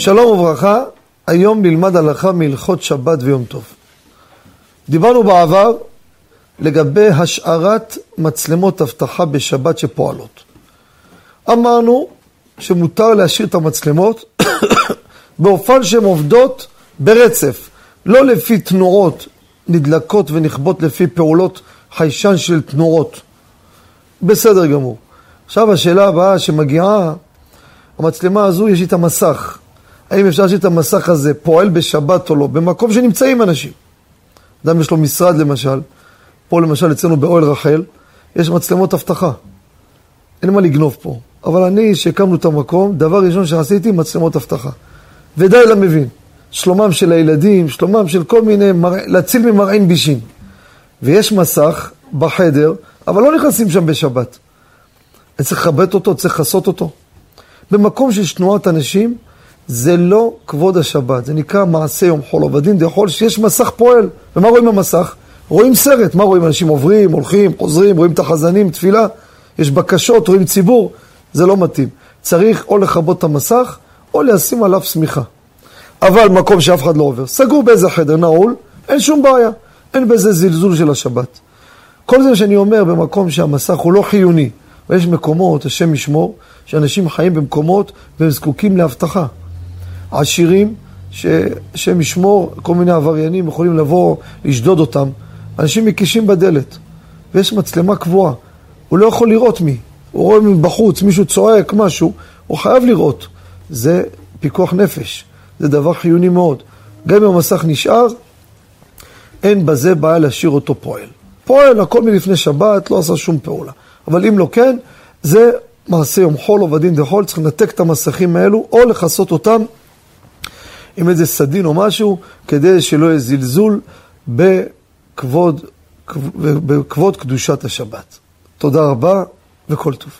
שלום וברכה, היום נלמד הלכה מהלכות שבת ויום טוב. דיברנו בעבר לגבי השארת מצלמות אבטחה בשבת שפועלות. אמרנו שמותר להשאיר את המצלמות באופן שהן עובדות ברצף, לא לפי תנועות נדלקות ונכבות לפי פעולות חיישן של תנועות. בסדר גמור. עכשיו השאלה הבאה שמגיעה, המצלמה הזו יש איתה מסך. האם אפשר להשאיר את המסך הזה פועל בשבת או לא, במקום שנמצאים אנשים. אדם יש לו משרד למשל, פה למשל אצלנו באוהל רחל, יש מצלמות אבטחה. אין מה לגנוב פה. אבל אני, שהקמנו את המקום, דבר ראשון שעשיתי, מצלמות אבטחה. ודי למבין. שלומם של הילדים, שלומם של כל מיני, מר... להציל ממרעין בישין. ויש מסך בחדר, אבל לא נכנסים שם בשבת. אני צריך לכבד אותו, צריך לכסות אותו. במקום שיש תנועת אנשים, זה לא כבוד השבת, זה נקרא מעשה יום חול עובדין דחול, שיש מסך פועל. ומה רואים במסך? רואים סרט, מה רואים? אנשים עוברים, הולכים, חוזרים, רואים את החזנים, תפילה, יש בקשות, רואים ציבור, זה לא מתאים. צריך או לכבות את המסך, או לשים עליו שמיכה. אבל מקום שאף אחד לא עובר, סגור באיזה חדר נעול, אין שום בעיה, אין בזה זלזול של השבת. כל זה שאני אומר במקום שהמסך הוא לא חיוני, ויש מקומות, השם ישמור, שאנשים חיים במקומות והם זקוקים לאבטחה. עשירים, שהשם ישמור, כל מיני עבריינים יכולים לבוא, לשדוד אותם. אנשים מקישים בדלת, ויש מצלמה קבועה. הוא לא יכול לראות מי. הוא רואה מבחוץ, מישהו צועק, משהו, הוא חייב לראות. זה פיקוח נפש, זה דבר חיוני מאוד. גם אם המסך נשאר, אין בזה בעיה להשאיר אותו פועל. פועל, הכל מלפני שבת, לא עשה שום פעולה. אבל אם לא כן, זה מעשה יום חול עובדין דחול, צריך לנתק את המסכים האלו, או לכסות אותם עם איזה סדין או משהו, כדי שלא יהיה זלזול בכבוד, בכבוד קדושת השבת. תודה רבה וכל טוב.